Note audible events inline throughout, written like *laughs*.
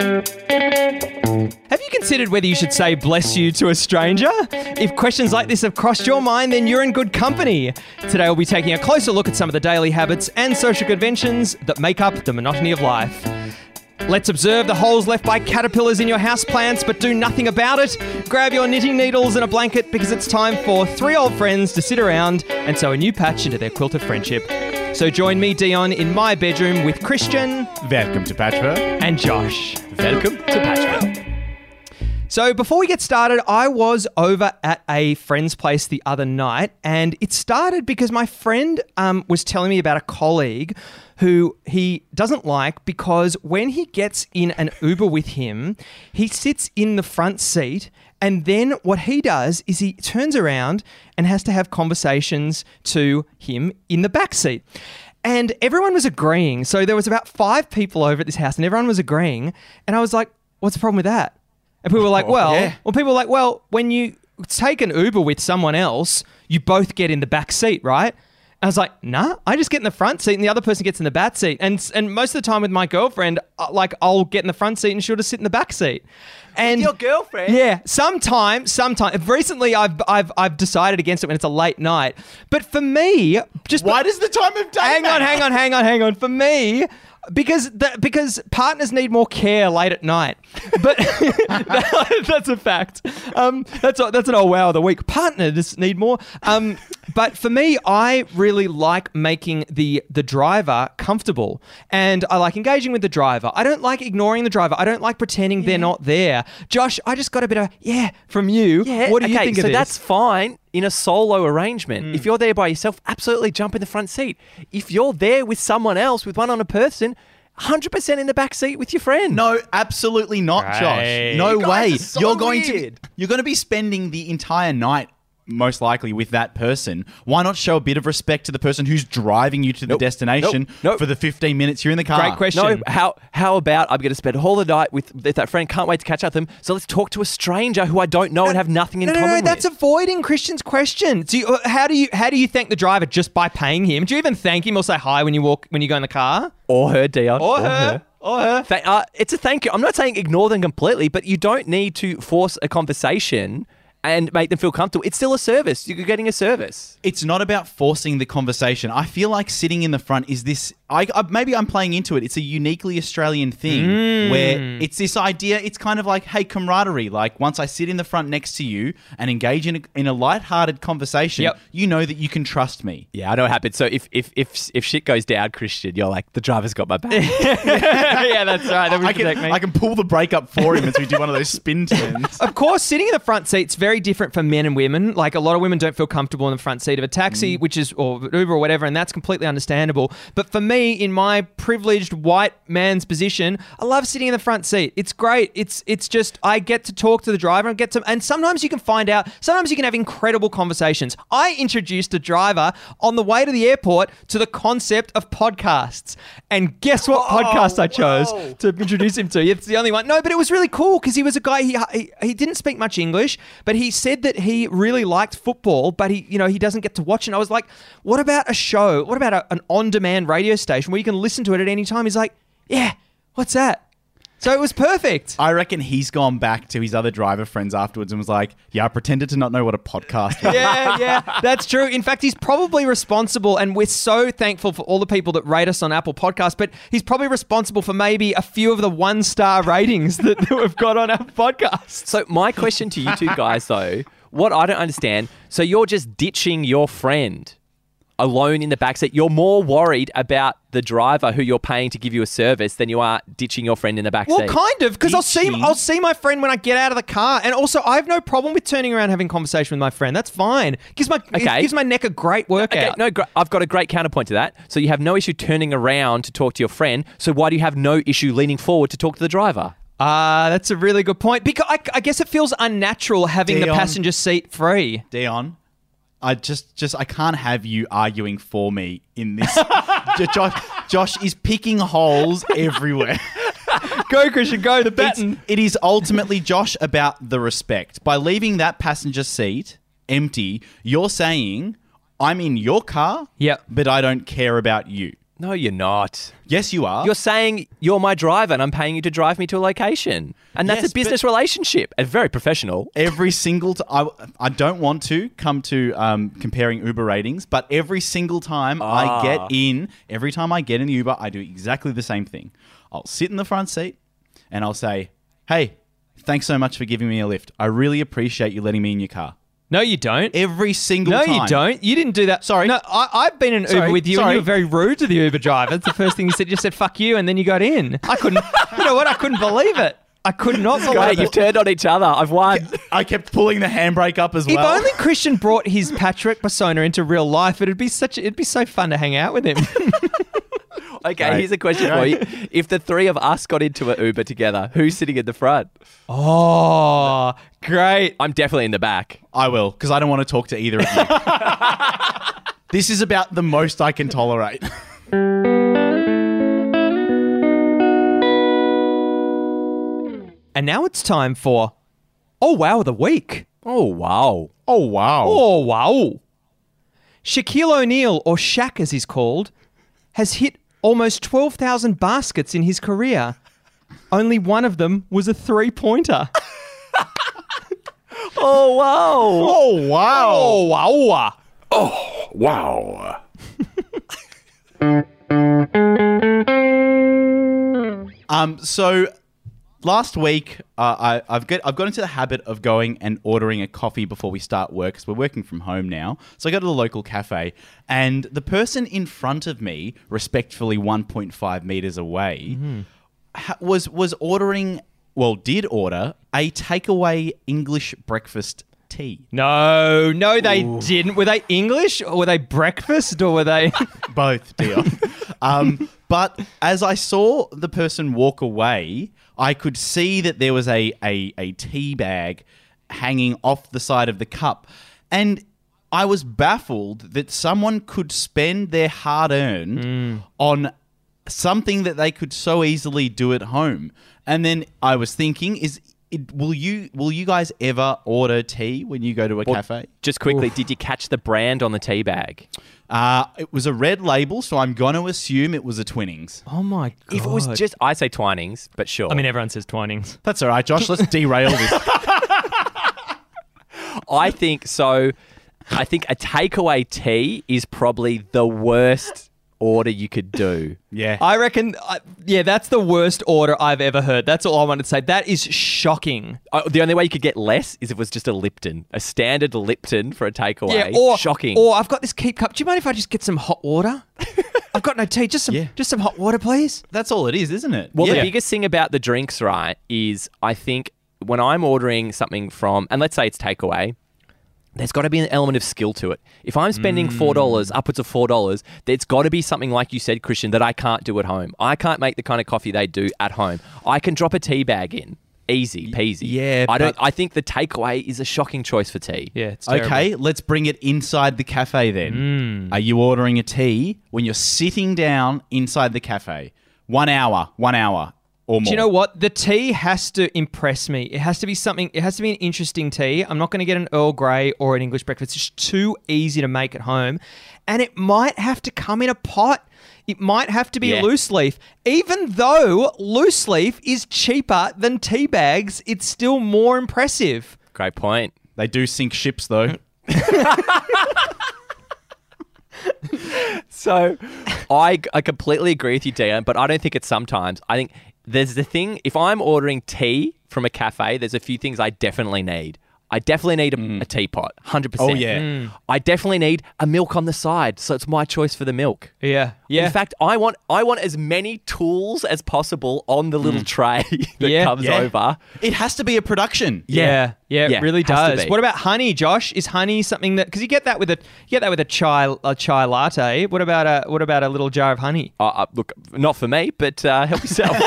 Have you considered whether you should say bless you to a stranger? If questions like this have crossed your mind, then you're in good company. Today we'll be taking a closer look at some of the daily habits and social conventions that make up the monotony of life. Let's observe the holes left by caterpillars in your houseplants, but do nothing about it. Grab your knitting needles and a blanket because it's time for three old friends to sit around and sew a new patch into their quilt of friendship. So join me, Dion, in my bedroom with Christian Welcome to Patchwork. and Josh. Welcome to Patchwork. So before we get started, I was over at a friend's place the other night, and it started because my friend um, was telling me about a colleague who he doesn't like because when he gets in an Uber with him, he sits in the front seat. And then what he does is he turns around and has to have conversations to him in the back seat. And everyone was agreeing. So there was about five people over at this house, and everyone was agreeing. And I was like, "What's the problem with that?" And people were like, *laughs* oh, well, yeah. well, people were like, well, when you take an Uber with someone else, you both get in the back seat, right? I was like, nah, I just get in the front seat and the other person gets in the back seat. And and most of the time with my girlfriend, uh, like I'll get in the front seat and she'll just sit in the back seat. And Your girlfriend? yeah, sometime, sometime. Recently, I've I've I've decided against it when it's a late night. But for me, just Why does the time of day hang on, hang on, hang on, hang on. For me, because the, because partners need more care late at night. But that- *laughs* that's a fact. Um, that's a, that's an oh wow of the week. Partners need more. Um, but for me, I really like making the the driver comfortable, and I like engaging with the driver. I don't like ignoring the driver. I don't like pretending they're not there. Josh, I just got a bit of yeah from you. Yeah. what do you okay, think so of this? that's fine in a solo arrangement. If hmm. you're there by yourself, absolutely jump in the front seat. If you're there with someone else, with one on a person, 100% in the back seat with your friend. No, absolutely not, Right. Josh. No way. so you're going weird. to you're going to be spending the entire night most likely with that person. Why not show a bit of respect to the person who's driving you to the destination Nope. Nope. for the 15 minutes you're in the car? Great question. No, how how about I'm going to spend all the night with, with that friend? Can't wait to catch up with them. So let's talk to a stranger who I don't know and have nothing in no, no, common no, that's with. avoiding Christian's question. Do you, uh, how do you how do you thank the driver just by paying him? Do you even thank him or say hi when you walk when you go in the car? or her, Dion. Or her? Or her? Th- uh, it's a thank you. I'm not saying ignore them completely, but you don't need to force a conversation and make them feel comfortable. It's still a service. You're getting a service. It's not about forcing the conversation. I feel like sitting in the front is this. I, I maybe I'm playing into it. It's a uniquely Australian thing Mm. where it's this idea. It's kind of like hey camaraderie. Like once I sit in the front next to you and engage in a, in a lighthearted conversation, Yep. you know that you can trust me. Yeah, I know what happens. So if if if if shit goes down, Christian, you're like the driver's got my back. *laughs* yeah, that's right. That I can, me. I can pull the brake up for him as we do one of those spin turns. of course, sitting in the front seat's very different for men and women. Like a lot of women don't feel comfortable in the front seat of a taxi, mm. which is or Uber or whatever, and that's completely understandable. But for me, in my privileged white man's position, I love sitting in the front seat. It's great. It's it's just I get to talk to the driver and get to and sometimes you can find out. Sometimes you can have incredible conversations. I introduced a driver on the way to the airport to the concept of podcasts, and guess what oh, podcast I chose whoa. to introduce him to. It's the only one. No, but it was really cool because he was a guy. He, he he didn't speak much English, but he said that he really liked football, but he you know he doesn't get to watch. it. And I was like, what about a show? What about a, an on-demand radio station where you can listen to it at any time? He's like, yeah, what's that? So it was perfect. I reckon he's gone back to his other driver friends afterwards and was like, "Yeah, I pretended to not know what a podcast was." yeah, *laughs* yeah, that's true. In fact, he's probably responsible, and we're so thankful for all the people that rate us on Apple Podcasts. But he's probably responsible for maybe a few of the one-star ratings that, that we've got on our podcast. So my question to you two guys though, what I don't understand, so you're just ditching your friend alone in the backseat. You're more worried about the driver who you're paying to give you a service than you are ditching your friend in the backseat. Well, kind of, because I'll see I'll see my friend when I get out of the car, and also I have no problem with turning around and having conversation with my friend. That's fine. Gives my it Okay. gives my neck a great workout. Okay, no, gr- I've got a great counterpoint to that. So you have no issue turning around to talk to your friend. So why do you have no issue leaning forward to talk to the driver? Ah, that's a really good point. Because I, I guess it feels unnatural having the passenger seat free. Dion, I just, just, I can't have you arguing for me in this. *laughs* Josh, Josh is picking holes everywhere. *laughs* Go, Christian, go. The It's, it is ultimately Josh about the respect. By leaving that passenger seat empty, you're saying I'm in your car, Yep. but I don't care about you. No, you're not. Yes, you are. You're saying you're my driver and I'm paying you to drive me to a location. And that's Yes, a business relationship and very professional. every single t- I, I don't want to come to um, comparing Uber ratings, but every single time I Ah. get in, every time I get in the Uber, I do exactly the same thing. I'll sit in the front seat and I'll say, "Hey, thanks so much for giving me a lift. I really appreciate you letting me in your car." No, you don't. Every single time. no, time. you don't. You didn't do that. Sorry. No, I, I've been in Uber with you, and you were very rude to the Uber driver. That's the first thing you said. You just said "fuck you," and then you got in. I couldn't. you know what? I couldn't believe it. I could not believe it. you've turned on each other. I've won. I kept pulling the handbrake up as well. If only Christian brought his Patrick persona into real life, it'd be such. It'd be so fun to hang out with him. *laughs* Okay, Right. here's a question for you. If the three of us got into an Uber together, who's sitting in the front? oh, great! I'm definitely in the back. I will, because I don't want to talk to either of you. *laughs* this is about the most I can tolerate. And now it's time for. Oh wow, the week. Oh, wow. Oh wow. Oh, wow. Shaquille O'Neal, or Shaq as he's called, has hit almost 12,000 baskets in his career. Only one of them was a three pointer. *laughs* Oh, wow. Oh wow. Oh, wow. Oh, Wow. *laughs* um. So last week, uh, I, I've got I've got into the habit of going and ordering a coffee before we start work because we're working from home now. So I go to the local cafe, and the person in front of me, respectfully 1.5 meters away, ha- was was ordering. Well, did order a takeaway English breakfast tea. No, no, they didn't. Were they English or were they breakfast or were they. *laughs* Both, Dion. *laughs* um, but as I saw the person walk away, I could see that there was a, a, a tea bag hanging off the side of the cup. And I was baffled that someone could spend their hard earned mm. on something that they could so easily do at home. And then I was thinking, is it, will you will you guys ever order tea when you go to a cafe? Just quickly, did you catch the brand on the tea bag? Uh, it was a red label, so I'm going to assume it was a Twinings. Oh my God. If it was just, I say Twinings, but sure. I mean, everyone says Twinings. That's all right, Josh. Let's derail this. *laughs* I think so. I think a takeaway tea is probably the worst order you could do. *laughs* Yeah. I reckon, uh, yeah, that's the worst order I've ever heard. That's all I wanted to say. That is shocking. Uh, the only way you could get less is if it was just a Lipton, a standard Lipton for a takeaway. Yeah, or shocking. Or I've got this keep cup. Do you mind if I just get some hot water? *laughs* I've got no tea. Just some, Yeah. just some hot water, please. That's all it is, isn't it? Well, yeah. the biggest thing about the drinks, right, is I think when I'm ordering something from, and let's say it's takeaway, there's got to be an element of skill to it. If I'm spending four dollars, mm. upwards of four dollars, there's got to be something like you said, Christian, that I can't do at home. I can't make the kind of coffee they do at home. I can drop a tea bag in, easy peasy. yeah, I don't. I think the takeaway is a shocking choice for tea. Yeah, it's terrible. Okay, let's bring it inside the cafe then. Mm. Are you ordering a tea when you're sitting down inside the cafe? One hour, one hour or more. Do you know what? The tea has to impress me. It has to be something. It has to be an interesting tea. I'm not going to get an Earl Grey or an English breakfast. It's just too easy to make at home, and it might have to come in a pot. It might have to be Yeah. loose leaf. Even though loose leaf is cheaper than tea bags, it's still more impressive. Great point. They do sink ships though. *laughs* So I, I completely agree with you, Dion, but I don't think it's sometimes. I think there's the thing, if I'm ordering tea from a cafe, there's a few things I definitely need. I definitely need a, a teapot, 100%. Oh, yeah. I definitely need a milk on the side, so it's my choice for the milk. Yeah, yeah. In fact, I want I want as many tools as possible on the little tray *laughs* that Yeah. comes Yeah. over. It has to be a production. Yeah, yeah, Yeah, it really has does. What about honey, Josh? Is honey something that because you get that with a you get that with a chai a chai latte? What about a what about a little jar of honey? Uh, uh, look, not for me, but uh, help yourself. *laughs*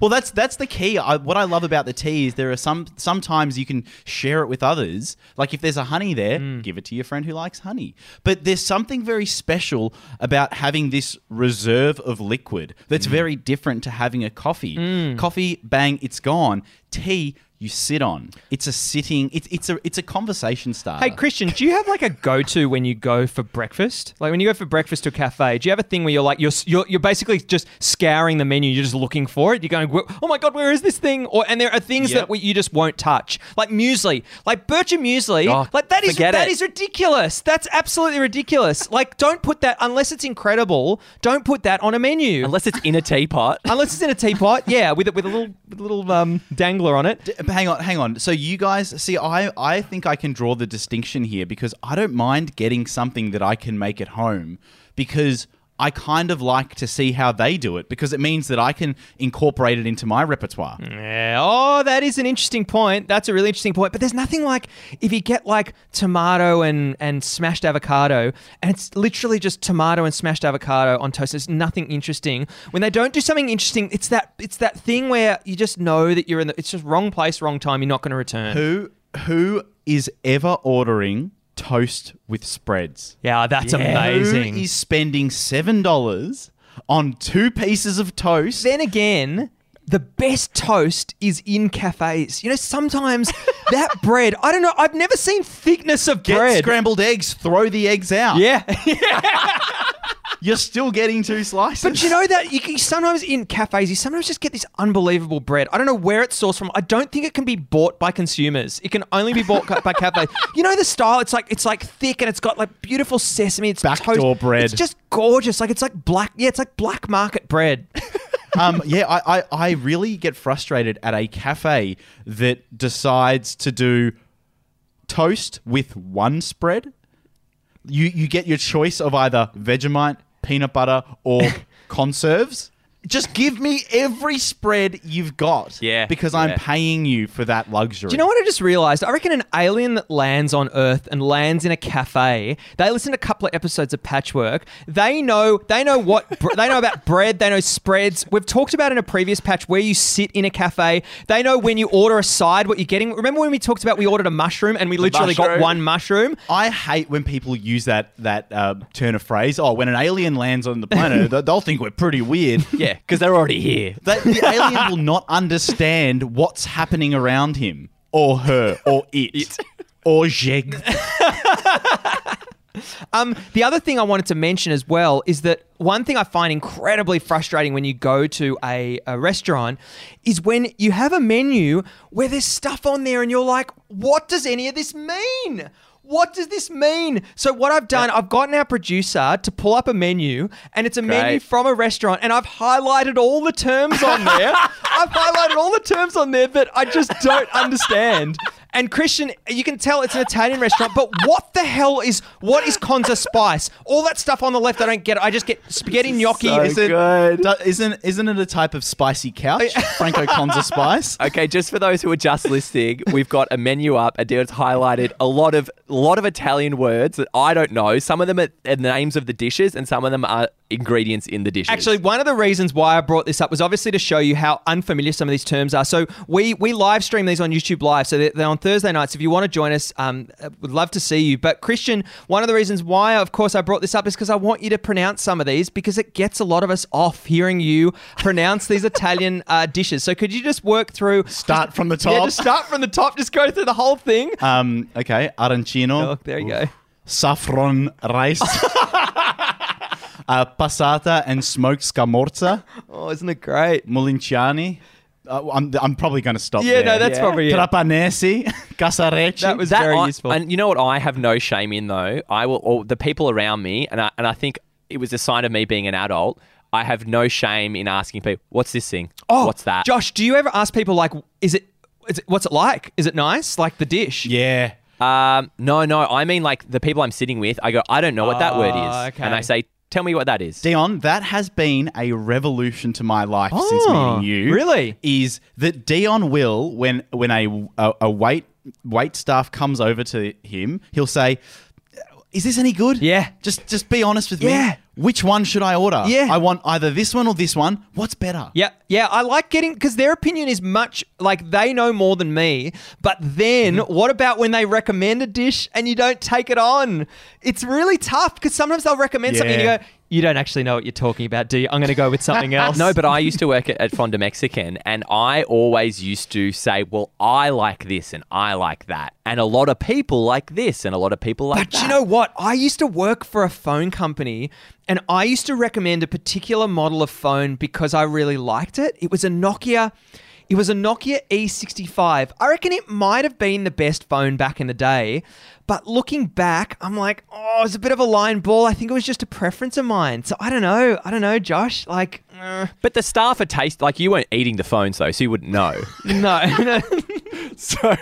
Well, that's that's the key. I, what I love about the tea is there are some sometimes you can share it with others. Like if there's a honey there, hmm. give it to your friend who likes honey. But there's something very special about having this reserve of liquid that's hmm. very different to having a coffee. Hmm. Coffee, bang, it's gone. Tea, you sit on. It's a sitting. It's it's a it's a conversation starter. Hey Christian, do you have like a go-to when you go for breakfast? Like when you go for breakfast to a cafe, do you have a thing where you're like you're you're, you're basically just scouring the menu, you're just looking for it. You're going, oh my god, where is this thing? Or and there are things Yep. that we, you just won't touch, like muesli, like Bircher muesli. Oh, like that is that it. is ridiculous. That's absolutely ridiculous. Like don't put that unless it's incredible. Don't put that on a menu. Unless it's in a teapot. Unless it's in a teapot, yeah, with a, with a little with a little um, dangler on it. D- Hang on, hang on. So you guys see, I I think I can draw the distinction here because I don't mind getting something that I can make at home because I kind of like to see how they do it because it means that I can incorporate it into my repertoire. Yeah. Oh, that is an interesting point. That's a really interesting point. But there's nothing like if you get like tomato and and smashed avocado, and it's literally just tomato and smashed avocado on toast. There's nothing interesting. When they don't do something interesting, it's that it's that thing where you just know that you're in the. It's just wrong place, wrong time. You're not going to return. Who who is ever ordering toast with spreads? Yeah, that's Yeah. amazing. Who is spending seven dollars on two pieces of toast? then again, the best toast is in cafes. You know, sometimes *laughs* that bread, I don't know, I've never seen thickness of Get bread. scrambled eggs, throw the eggs out. yeah. *laughs* *laughs* You're still getting two slices. But you know that you, can, sometimes in cafes, you sometimes just get this unbelievable bread. I don't know where it's sourced from. I don't think it can be bought by consumers. It can only be bought by cafes. You know the style. It's like it's like thick and it's got like beautiful sesame. It's Backdoor toast. bread. It's just gorgeous. Like it's like black. Yeah, it's like black market bread. Um, yeah, I, I, I really get frustrated at a cafe that decides to do toast with one spread. You you get your choice of either Vegemite, peanut butter, or *laughs* conserves. Just give me every spread you've got. Yeah, Because I'm paying you for that luxury. Do you know what I just realized? I reckon an alien that lands on Earth and lands in a cafe, they listen to a couple of episodes of Patchwork. They know they know what *laughs* they know about bread. They know spreads. We've talked about in a previous patch where you sit in a cafe. They know when you order a side what you're getting. Remember when we talked about we ordered a mushroom and we literally got one mushroom? I hate when people use that that uh, turn of phrase. Oh, when an alien lands on the planet, *laughs* they'll think we're pretty weird. Yeah, because they're already here. That the *laughs* alien will not understand what's happening around him or her or it, or Jeg. *laughs* Um, the other thing I wanted to mention as well is that one thing I find incredibly frustrating when you go to a, a restaurant is when you have a menu where there's stuff on there and you're like, what does any of this mean? What does this mean? So what I've done, I've gotten our producer to pull up a menu, and it's a menu from a restaurant, and I've highlighted all the terms on there. *laughs* I've highlighted all the terms on there that I just don't understand. And Christian, you can tell it's an Italian restaurant, but what the hell is what is Conza spice? All that stuff on the left, I don't get. I just get spaghetti gnocchi. so Is it- good. do- isn't isn't it a type of spicy couch? *laughs* Franco Conza spice. Okay, just for those who are just listening, we've got a menu up. Adele's highlighted a lot of a lot of Italian words that I don't know. Some of them are, are names of the dishes, and some of them are ingredients in the dishes. Actually, one of the reasons why I brought this up was obviously to show you how unfamiliar some of these terms are. So we we live stream these on YouTube Live, so they're, they're on Thursday nights. If you want to join us, um, uh, would love to see you. But Christian, one of the reasons why, of course, I brought this up is because I want you to pronounce some of these because it gets a lot of us off hearing you pronounce these Italian uh, dishes. So could you just work through? Start from the *laughs* top. Yeah, just start from the top. Just go through the whole thing. Um, okay, arancino. Oh, there you go. Saffron rice. *laughs* uh, passata and smoked scamorza. Oh, isn't it great? Mulinciani. Uh, I'm, I'm probably going to stop Yeah, there. no, that's Yeah. probably it. Trapanesi, *laughs* Casarecci. That was that very I- useful. And you know what? I have no shame in though. I will. Or the people around me, and I, and I think it was a sign of me being an adult. I have no shame in asking people, "What's this thing? Oh, what's that?" Josh, do you ever ask people like, is it, is it what's it like? Is it nice? Like the dish? Yeah. Um, no, no. I mean, like the people I'm sitting with. I go, I don't know what that word is, okay. and I say, "Tell me what that is." Dion, that has been a revolution to my life since Oh, meeting you. really? Is that Dion will when when a a, a wait wait staff comes over to him, he'll say, "Is this any good?" Yeah. Just just be honest with Yeah. me. Which one should I order? Yeah. I want either this one or this one. What's better? Yeah, yeah, I like getting because their opinion is much like they know more than me. But then, Mm-hmm. what about when they recommend a dish and you don't take it on? It's really tough because sometimes they'll recommend something and you go, You don't actually know what you're talking about, do you? I'm going to go with something *laughs* else. No, but I used to work at, at Fonda Mexican, and I always used to say, "Well, I like this and I like that," and a lot of people like this and a lot of people like that. But that. you know what? I used to work for a phone company and I used to recommend a particular model of phone because I really liked it. It was a Nokia. It was a Nokia E65. I reckon it might have been the best phone back in the day. But looking back, I'm like, oh, it's a bit of a line ball. I think it was just a preference of mine. So I don't know. I don't know, Josh. Like, uh, but the staff are taste like you weren't eating the phones though, so you wouldn't know. *laughs* no. no. *laughs* *laughs* so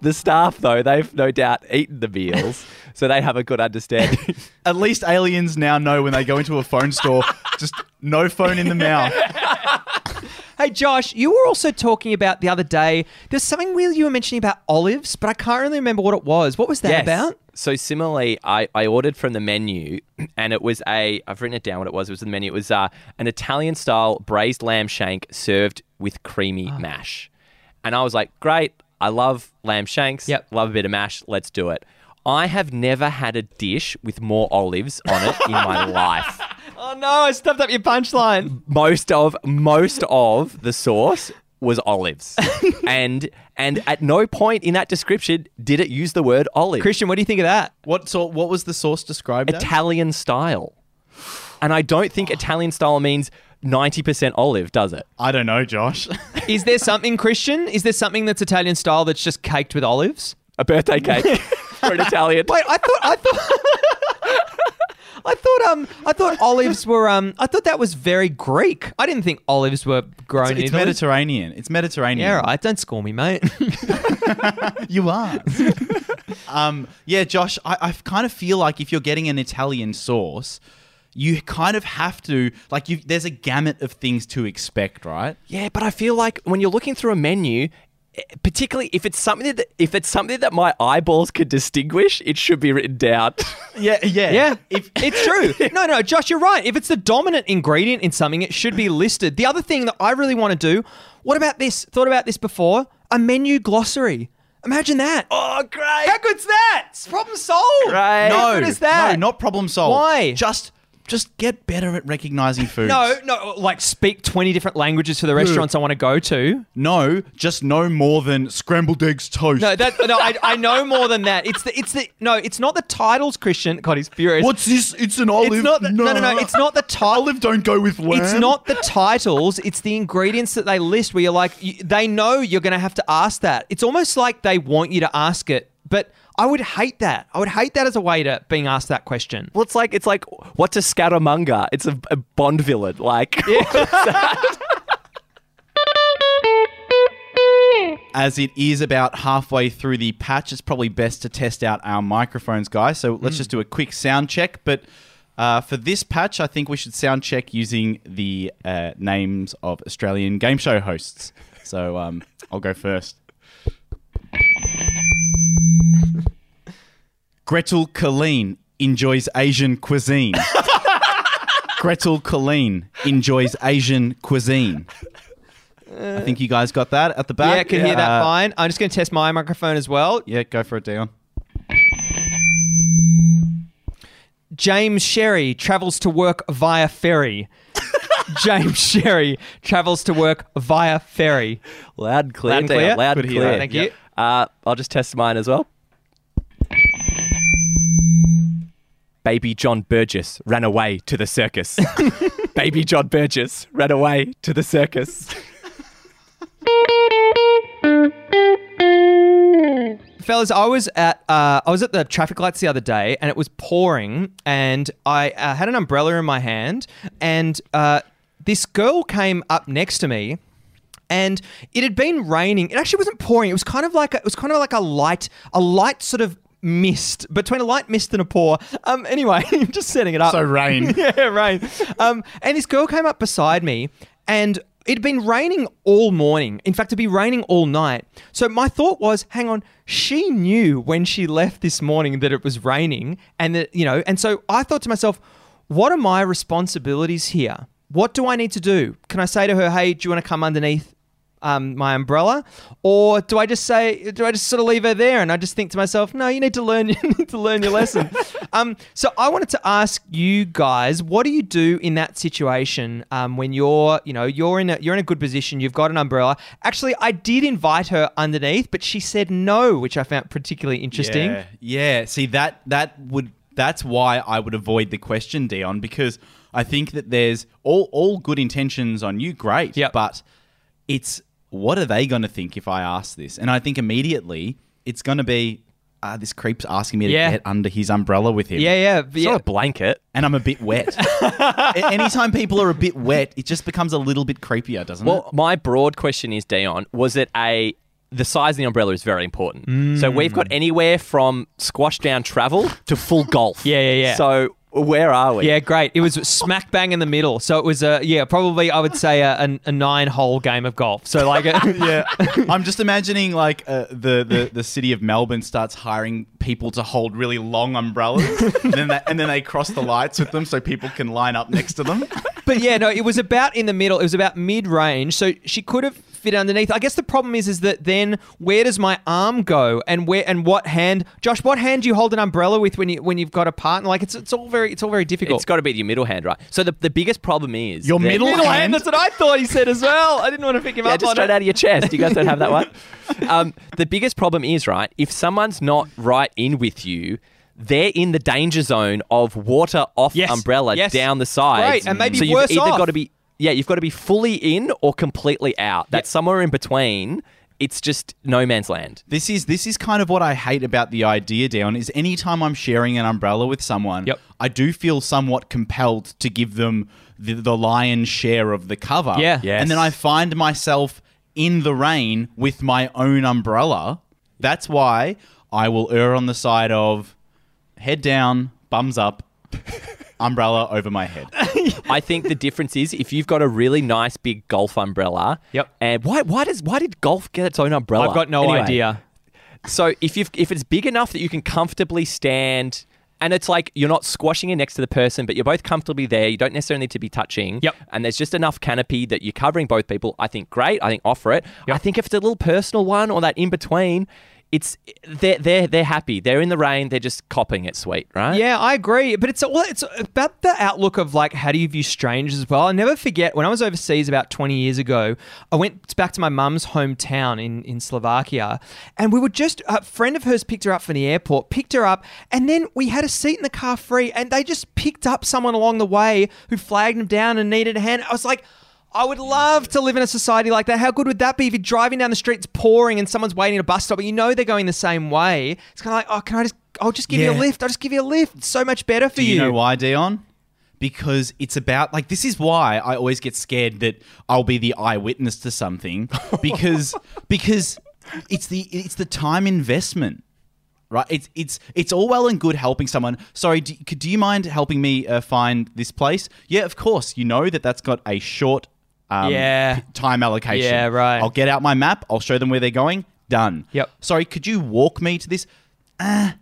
the staff though, they've no doubt eaten the meals, so they have a good understanding. At least aliens now know when they go into a phone store, just no phone in the mouth. Hey, Josh, you were also talking about the other day. There's something weird you were mentioning about olives, but I can't really remember what it was. What was that Yes. about? So similarly, I, I ordered from the menu, *clears throat* and it was a I've written it down what it was. It was the menu. It was uh, an Italian style braised lamb shank served with creamy Ah. mash, and I was like, great. I love lamb shanks. Yep. Love a bit of mash. Let's do it. I have never had a dish with more olives on it in my *laughs* life. Oh no, I stuffed up your punchline. Most of most of the sauce was olives, *laughs* and and at no point in that description did it use the word olive. Christian, what do you think of that? What sort? What was the sauce described as? Italian style. And I don't think Italian style means 90% olive, does it? I don't know, Josh. *laughs* Is there something, Christian? Is there something that's Italian style that's just caked with olives? A birthday cake *laughs* for an Italian. Wait, I thought I thought I thought um I thought olives were um I thought that was very Greek. I didn't think olives were grown in it's Italy. Mediterranean. It's Mediterranean. Yeah, right. Don't score me, mate. *laughs* You are. *laughs* um, yeah, Josh, I, I kind of feel like if you're getting an Italian sauce, you kind of have to like you. There's a gamut of things to expect, right? Yeah, but I feel like when you're looking through a menu, particularly if it's something that if it's something that my eyeballs could distinguish, it should be written down. *laughs* Yeah, yeah, Yeah, if, *laughs* it's true. *laughs* No, no, Josh, you're right. If it's the dominant ingredient in something, it should be listed. The other thing that I really want to do, what about this? Thought about this before? A menu glossary. Imagine that. oh, great. How good's that? It's problem solved. Great. How No, good is that? no, not problem solved. Why? Just, just get better at recognizing food. *laughs* No, no, like speak 20 different languages for the restaurants I want to go to. no, just no more than scrambled eggs toast. No, that no, I, I know more than that. It's the it's the no, it's not the titles, Christian. God, he's furious. What's this? It's an olive. It's not the, no, no, no. It's not the title. olive. Don't go with lamb. It's not the titles, it's the ingredients that they list where you're like, you, they know you're going to have to ask that. It's almost like they want you to ask it. But I would hate that. I would hate that as a way to being asked that question. Well, it's like it's like what's a Scaramanga? It's a, a Bond villain. Like *laughs* As it is about halfway through the patch, it's probably best to test out our microphones, guys. So let's just do a quick sound check. But uh, for this patch, I think we should sound check using the uh, names of Australian game show hosts. So um, I'll go first. Gretel Killeen enjoys Asian cuisine. *laughs* Gretel Killeen enjoys Asian cuisine. I think you guys got that at the back. yeah, can hear that Uh, fine. I'm just going to test my microphone as well. Yeah, go for it, Dion. James Sherry travels to work via ferry. *laughs* James Sherry travels to work via ferry. loud and clear. Loud and Dale, clear? Loud and to hear clear. that. Thank you. Uh, I'll just test mine as well. Baby John Burgess ran away to the circus. *laughs* Baby John Burgess ran away to the circus. Fellas, I was at uh, I was at the traffic lights the other day, and it was pouring, and I uh, had an umbrella in my hand, and uh, this girl came up next to me, and it had been raining. It actually wasn't pouring. It was kind of like a, it was kind of like a light, a light sort of mist between a light mist and a pour. Um, anyway, *laughs* just setting it up. So rain. *laughs* yeah, rain. Um, and this girl came up beside me, and it'd been raining all morning. In fact, it'd be raining all night. So my thought was, hang on, she knew when she left this morning that it was raining, and that you know. And so I thought to myself, what are my responsibilities here? What do I need to do? Can I say to her, hey, do you want to come underneath? Um, my umbrella, or do I just say, do I just sort of leave her there? And I just think to myself, no, you need to learn, *laughs* you need to learn your lesson. *laughs* um, so I wanted to ask you guys, what do you do in that situation um, when you're, you know, you're in a you're in a good position, you've got an umbrella. Actually, I did invite her underneath, but she said no, which I found particularly interesting. Yeah, yeah. See that that would that's why I would avoid the question, Dion, because I think that there's all all good intentions on you, great. Yep. But it's what are they going to think if I ask this? And I think immediately it's going to be. Uh, this creep's asking me to Yeah. get under his umbrella with him. Yeah, yeah, It's yeah. not a blanket. And I'm a bit wet. *laughs* A- Anytime people are a bit wet, it just becomes a little bit creepier, doesn't it? Well, my broad question is, Dion, was it a the size of the umbrella is very important. So we've got anywhere from squash down travel to full golf. Yeah, yeah, yeah. So where are we? Yeah, great. It was smack bang in the middle. So it was a yeah, probably I would say a, a, a nine hole game of golf. So like a, *laughs* *laughs* yeah, I'm just imagining like uh, the, the the city of Melbourne starts hiring people to hold really long umbrellas, and then they, and then they cross the lights with them so people can line up next to them. but yeah, no, it was about in the middle. It was about mid range. So she could have fit underneath. I guess the problem is is that then where does my arm go and where and what hand? Josh, what hand do you hold an umbrella with when you when you've got a partner? Like it's it's all very it's all very difficult. It's got to be your middle hand, right? So the, the biggest problem is Your middle middle hand. hand? That's what I thought he said as well. I didn't want to pick him Yeah, up just on straight it. out of your chest. You guys don't have that one. *laughs* Um, the biggest problem is right if someone's not right in with you. They're in the danger zone of water off Yes, umbrella yes. down the side. Great, and maybe so you've worse either off. got to be yeah, you've got to be fully in or completely out. That's somewhere in between. It's just no man's land. This is this is kind of what I hate about the idea, Dion. Is anytime I'm sharing an umbrella with someone, Yep. I do feel somewhat compelled to give them the, the lion's share of the cover. Yeah. Yes. and then I find myself in the rain with my own umbrella. That's why I will err on the side of head down, bums up, *laughs* umbrella over my head. *laughs* I think the difference is if you've got a really nice big golf umbrella. Yep. And why why does why did golf get its own umbrella? I've got no Anyway, idea. So if you if it's big enough that you can comfortably stand and it's like you're not squashing it next to the person, but you're both comfortably there. You don't necessarily need to be touching. Yep. And there's just enough canopy that you're covering both people. I think great. I think offer it. Yep. I think if it's a little personal one or that in between, it's they're they're they're happy. They're in the rain. They're just copping it sweet, right? Yeah, I agree. But it's it's about the outlook of like how do you view strangers as well. I never forget when I was overseas about twenty years ago. I went back to my mum's hometown in in Slovakia, and we were just a friend of hers picked her up from the airport, picked her up, and then we had a seat in the car free, and they just picked up someone along the way who flagged them down and needed a hand. I was like. I would love to live in a society like that. How good would that be if you're driving down the street, it's pouring, and someone's waiting at a bus stop, but you know they're going the same way? It's kind of like, oh, can I just? I'll just give you a lift. I'll just give you a lift. It's so much better for you. Do you know why, Dion? Because it's about like this is why I always get scared that I'll be the eyewitness to something *laughs* because because it's the it's the time investment. Right, it's it's it's all well and good helping someone. Sorry, do, could- do you mind helping me uh, find this place? Yeah, of course. You know that that's got a short um, Yeah. time allocation. Yeah, right. I'll get out my map. I'll show them where they're going. Done. Yep. Sorry, could you walk me to this? Uh,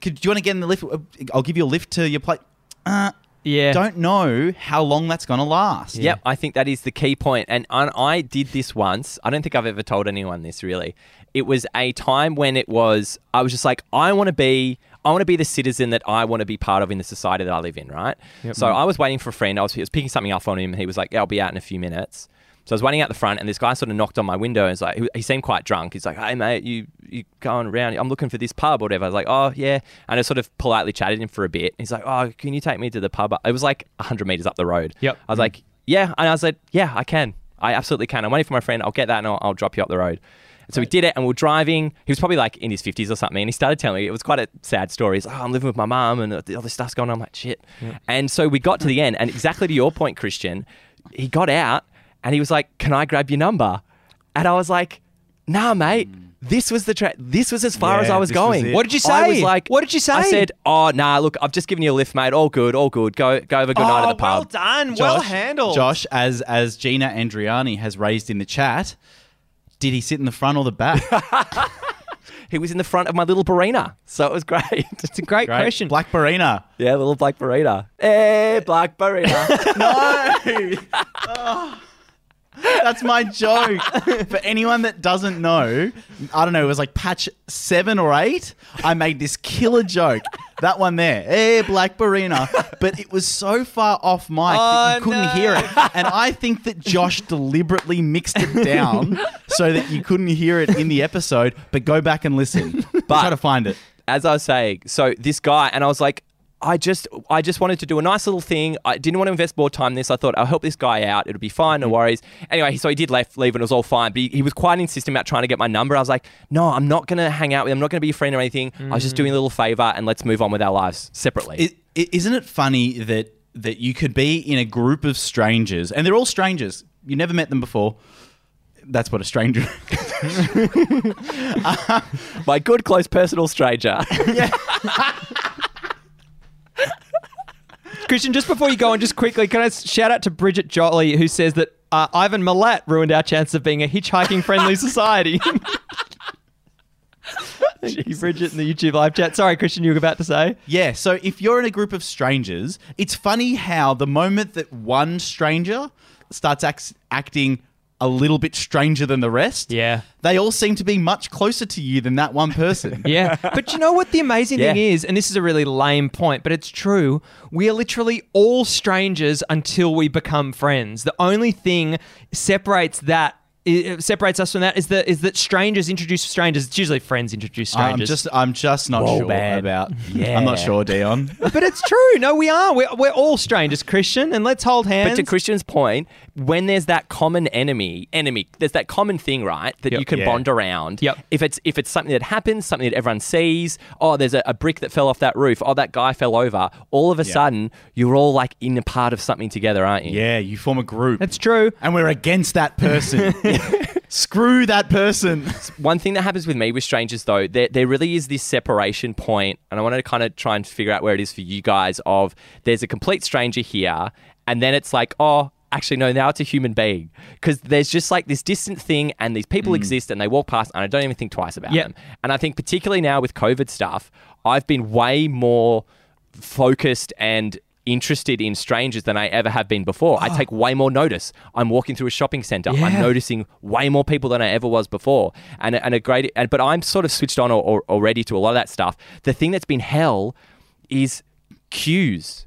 could do you want to get in the lift? Uh, I'll give you a lift to your place. Uh, Yeah. don't know how long that's going to last. Yep, I think that is the key point. And I, I did this once. I don't think I've ever told anyone this really. It was a time when it was I was just like I want to be I want to be the citizen that I want to be part of in the society that I live in, right? So I was waiting for a friend. I was, he was picking something up on him. And he was like, yeah, "I'll be out in a few minutes." So I was waiting out the front, and this guy sort of knocked on my window. And was like, he, seemed quite drunk. He's like, "Hey mate, you you going around? I'm looking for this pub or whatever." I was like, "Oh yeah," and I sort of politely chatted him for a bit. He's like, "Oh, can you take me to the pub?" It was like 100 meters up the road. Yep. I was mm. like, "Yeah," and I was like, "Yeah, I can. I absolutely can. I'm waiting for my friend. I'll get that, and I'll, I'll drop you up the road." And so we did it, and we were driving. He was probably like in his 50s or something, and he started telling me it was quite a sad story. He's like, oh, I'm living with my mum, and all this stuff's going on. I'm like, shit. And so we got to the end, and exactly to your point, Christian, he got out, and he was like, "Can I grab your number?" And I was like, "Nah, mate." Mm. This was the tra- This was as far Yeah, as I was this was going. What did you say? I was like, What did you say? I said, "Oh, nah. Look, I've just given you a lift, mate. All good, all good. Go, go have a good night at the pub. well pub." done. well handled. Josh, as as Gina Andriani has raised in the chat, did he sit in the front or the back? *laughs* He was in the front of my little Barina, so it was great. It's a *laughs* great, Great. question. Black Barina. Yeah, little black Barina. Hey, black Barina. *laughs* No. Oh. That's my joke. *laughs* For anyone that doesn't know, I don't know, it was like patch seven or eight. I made this killer joke. That one there, hey, Black Barina. But it was so far off mic that Oh, you couldn't no. hear it. And I think that Josh deliberately mixed it down so that you couldn't hear it in the episode. But go back and listen. But- Try to find it. as I was saying, so this guy, and I was like, I just, I just wanted to do a nice little thing. I didn't want to invest more time in this. I thought I'll help this guy out. It'll be fine, no mm-hmm. worries. Anyway, so he did left, leave, and it was all fine. But he, he was quite insistent about trying to get my number. I was like, no, I'm not going to hang out with him. I'm not going to be a friend or anything. I was just mm. doing a little favor, and let's move on with our lives separately. Isn't it funny that that you could be in a group of strangers, and they're all strangers. You never met them before. That's what a stranger. *laughs* *laughs* my good, close, personal stranger. *laughs* Christian, just before you go on, just quickly, can I shout out to Bridget Jolly who says that uh, Ivan Milat ruined our chance of being a hitchhiking friendly *laughs* society. *laughs* Thank you, Bridget, in the YouTube live chat. Sorry, Christian, you were about to say. yeah. So if you're in a group of strangers, it's funny how the moment that one stranger starts act- acting a little bit stranger than the rest, Yeah. they all seem to be much closer to you than that one person. *laughs* Yeah. But you know what the amazing thing is, and this is a really lame point, but it's true. We are literally all strangers until we become friends. The only thing separates that i- separates us from that is that is that strangers introduce strangers. It's usually friends introduce strangers. I'm strangers. just, I'm just not Whoa, sure man. about. Yeah. I'm not sure, Dion. *laughs* but it's true. No, we are. We're, we're all strangers, Christian, and let's hold hands. But to Christian's point, when there's that common enemy, enemy, there's that common thing, right, that Yep. you can Yeah. bond around. Yep. If it's if it's something that happens, something that everyone sees, oh, there's a, a brick that fell off that roof, oh, that guy fell over. All of a sudden, you're all like in a part of something together, aren't you? Yeah, you form a group. That's true. and we're against that person. *laughs* *laughs* Screw that person. One thing that happens with me with strangers, though, there, there really is this separation point, and I wanted to kind of try and figure out where it is for you guys. Of there's a complete stranger here, and then it's like, oh, actually, no, now it's a human being, because there's just like this distant thing, and these people mm. exist, and they walk past, and I don't even think twice about Yep. them. And I think particularly now with COVID stuff, I've been way more focused and interested in strangers than I ever have been before. I oh. take way more notice. I'm walking through a shopping center. I'm noticing way more people than I ever was before. And, and a great, and, but I'm sort of switched on or, or, already to a lot of that stuff. The thing that's been hell is queues.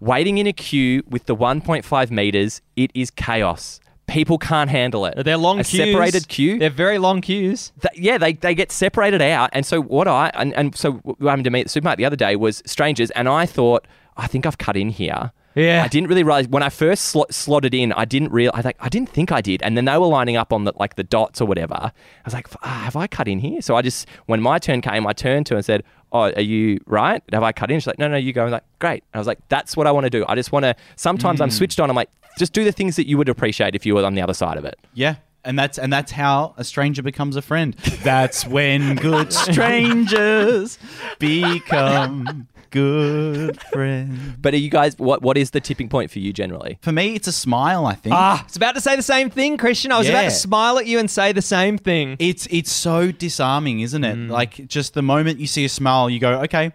Waiting in a queue with the 1.5 meters, it is chaos. People can't handle it. They're long a queues. separated queue. They're very long queues. Th- yeah, they, they get separated out. And so what I and, and so what happened to me at the supermarket the other day was strangers, and I thought I think I've cut in here. Yeah. I didn't really realize when I first sl- slotted in. I didn't real. I like I didn't think I did, and then they were lining up on the like the dots or whatever. I was like, ah, have I cut in here? So I just when my turn came, I turned to her and said, "Oh, are you right? Have I cut in?" She's like, "No, no, you go." I was like, "Great." And I was like, "That's what I want to do. I just want to." Sometimes I'm switched on. I'm like, just do the things that you would appreciate if you were on the other side of it. Yeah. And that's and that's how a stranger becomes a friend. That's when good *laughs* strangers become good friend. But are you guys? What what is the tipping point for you generally? For me, it's a smile. I think. Ah, I was about to say the same thing, Christian. I was about to smile at you and say the same thing. It's it's so disarming, isn't it? Like just the moment you see a smile, you go, okay,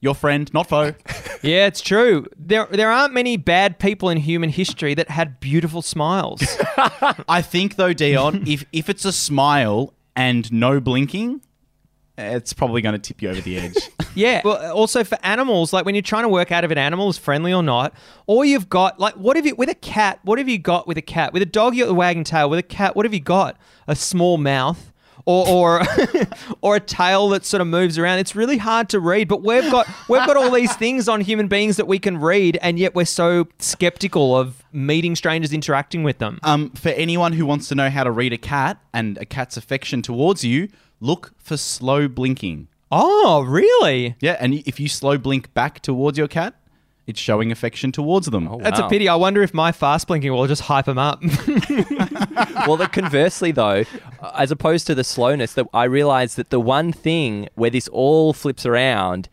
your friend, not foe. *laughs* Yeah, it's true. There, there aren't many bad people in human history that had beautiful smiles. *laughs* I think though, Dion, *laughs* if if it's a smile and no blinking, it's probably going to tip you over the edge. *laughs* yeah. Well, also for animals, like when you're trying to work out if an animal is friendly or not, or you've got like, what have you with a cat? What have you got with a cat? With a dog, you got the wagging tail. With a cat, what have you got? A small mouth. Or, or, *laughs* or a tail that sort of moves around. It's really hard to read, but we've got we've got all these things on human beings that we can read, and yet we're so skeptical of meeting strangers, interacting with them. um, for anyone who wants to know how to read a cat and a cat's affection towards you, look for slow blinking. Oh, really? Yeah, and if you slow blink back towards your cat, it's showing affection towards them. Oh, That's a pity. I wonder if my fast blinking will just hype them up. *laughs* well, the conversely though, as opposed to the slowness, that I realize that the one thing where this all flips around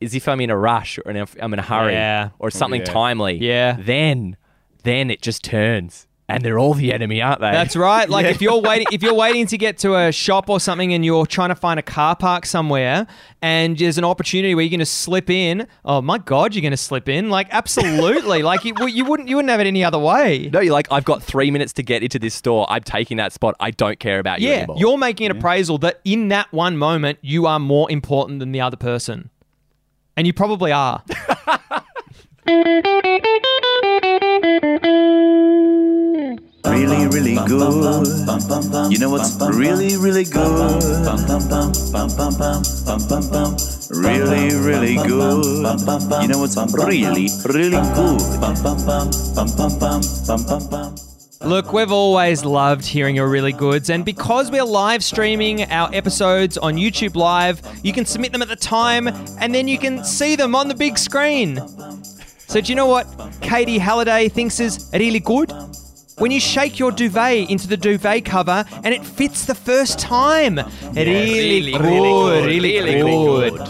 is if I'm in a rush or if I'm in a hurry Yeah. or something Yeah. timely. Yeah. Then, then it just turns. And they're all the enemy, aren't they? That's right. Like if you're waiting, if you're waiting to get to a *laughs* shop or something, and you're trying to find a car park somewhere, and there's an opportunity where you're going to slip in. Oh my god, you're going to slip in! Like absolutely. like you, you wouldn't, you wouldn't have it any other way. No, you're like, I've got three minutes to get into this store. I'm taking that spot. I don't care about you Yeah, anymore. you're making an appraisal that in that one moment you are more important than the other person, and you probably are. *laughs* really, really good. You know what's really, really good? Really, really good. You know what's really, really good? Look, we've always loved hearing your really goods, and because we're live streaming our episodes on YouTube Live, you can submit them at the time, and then you can see them on the big screen. So, do you know what Katie Halliday thinks is really good? When you shake your duvet into the duvet cover and it fits the first time. really, good, really, really good.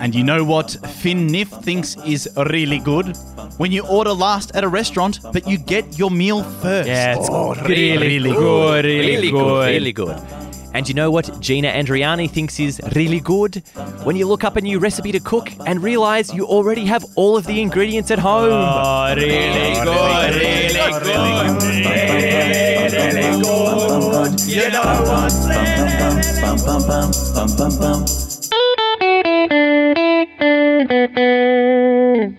And you know what Finn Niff thinks is really good? When you order last at a restaurant, but you get your meal first. Yeah, it's Oh, really, really good, really, really good. good, really good. And you know what Gina Andriani thinks is really good? When you look up a new recipe to cook and realize you already have all of the ingredients at home. Oh, really good, really good. You know what's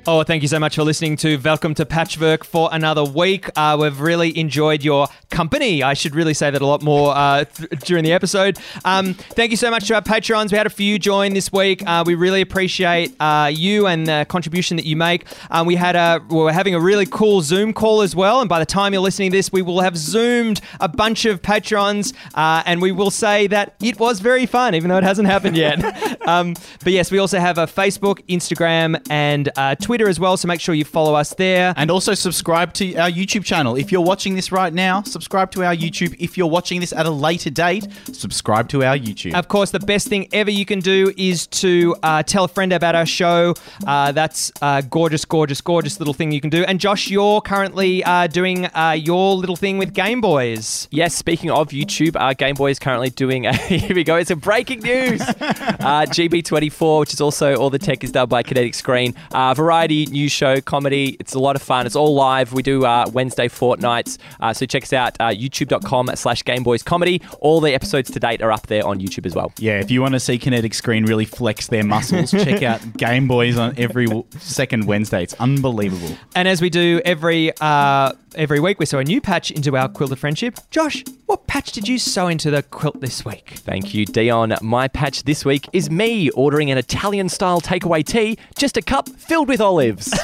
Oh, thank you so much for listening to Welcome to Patchwork for another week. Uh, we've really enjoyed your company. I should really say that a lot more uh, th- during the episode. Um, thank you so much to our patrons. We had a few join this week. Uh, we really appreciate uh, you and the contribution that you make. Um, we had a we we're having a really cool Zoom call as well, and by the time you're listening to this, we will have zoomed a bunch of patrons, uh, and we will say that it was very fun, even though it hasn't happened yet. *laughs* um, but yes, we also have a Facebook, Instagram, and uh, Twitter as well. So make sure you follow us there. And also subscribe to our YouTube channel. If you're watching this right now, subscribe to our YouTube. If you're watching this at a later date, subscribe to our YouTube. Of course, the best thing ever you can do is to uh, tell a friend about our show. Uh, that's a gorgeous, gorgeous, gorgeous little thing you can do. And Josh, you're currently uh, doing uh, your little thing with Game Boys. Yes, speaking of YouTube, uh, Game Boy is currently doing a. *laughs* Here we go. It's a breaking news. *laughs* uh, GB24, which is also all the tech is done by Kinetic Screen. Uh, variety news show, comedy. It's a lot of fun. It's all live. We do uh, Wednesday fortnights. Uh, so check us out. Uh, YouTube.com slash Game Boys Comedy. All the episodes to date are up there on YouTube as well. Yeah, if you want to see Kinetic Screen really flex their muscles, check out *laughs* Game Boys on every w- second Wednesday. It's unbelievable. And as we do every uh, every week, we sew a new patch into our quilted friendship. Josh, what patch did you sew into the quilt this week? Thank you, Dion. My patch this week is me ordering an Italian style takeaway tea, just a cup filled with olives. *laughs*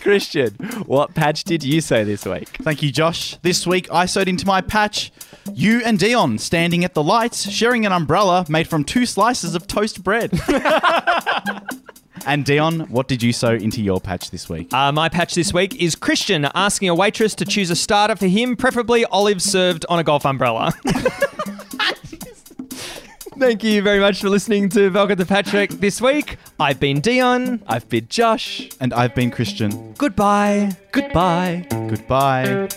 Christian, what patch did you sew this week? Thank you, Josh. This week I sewed into my patch you and Dion standing at the lights, sharing an umbrella made from two slices of toast bread. *laughs* and Dion, what did you sew into your patch this week? Uh, my patch this week is Christian asking a waitress to choose a starter for him, preferably olives served on a golf umbrella. *laughs* Thank you very much for listening to Welcome to Patchwork this week. I've been Dion. I've been Josh. and I've been Christian. Goodbye. Goodbye. Goodbye.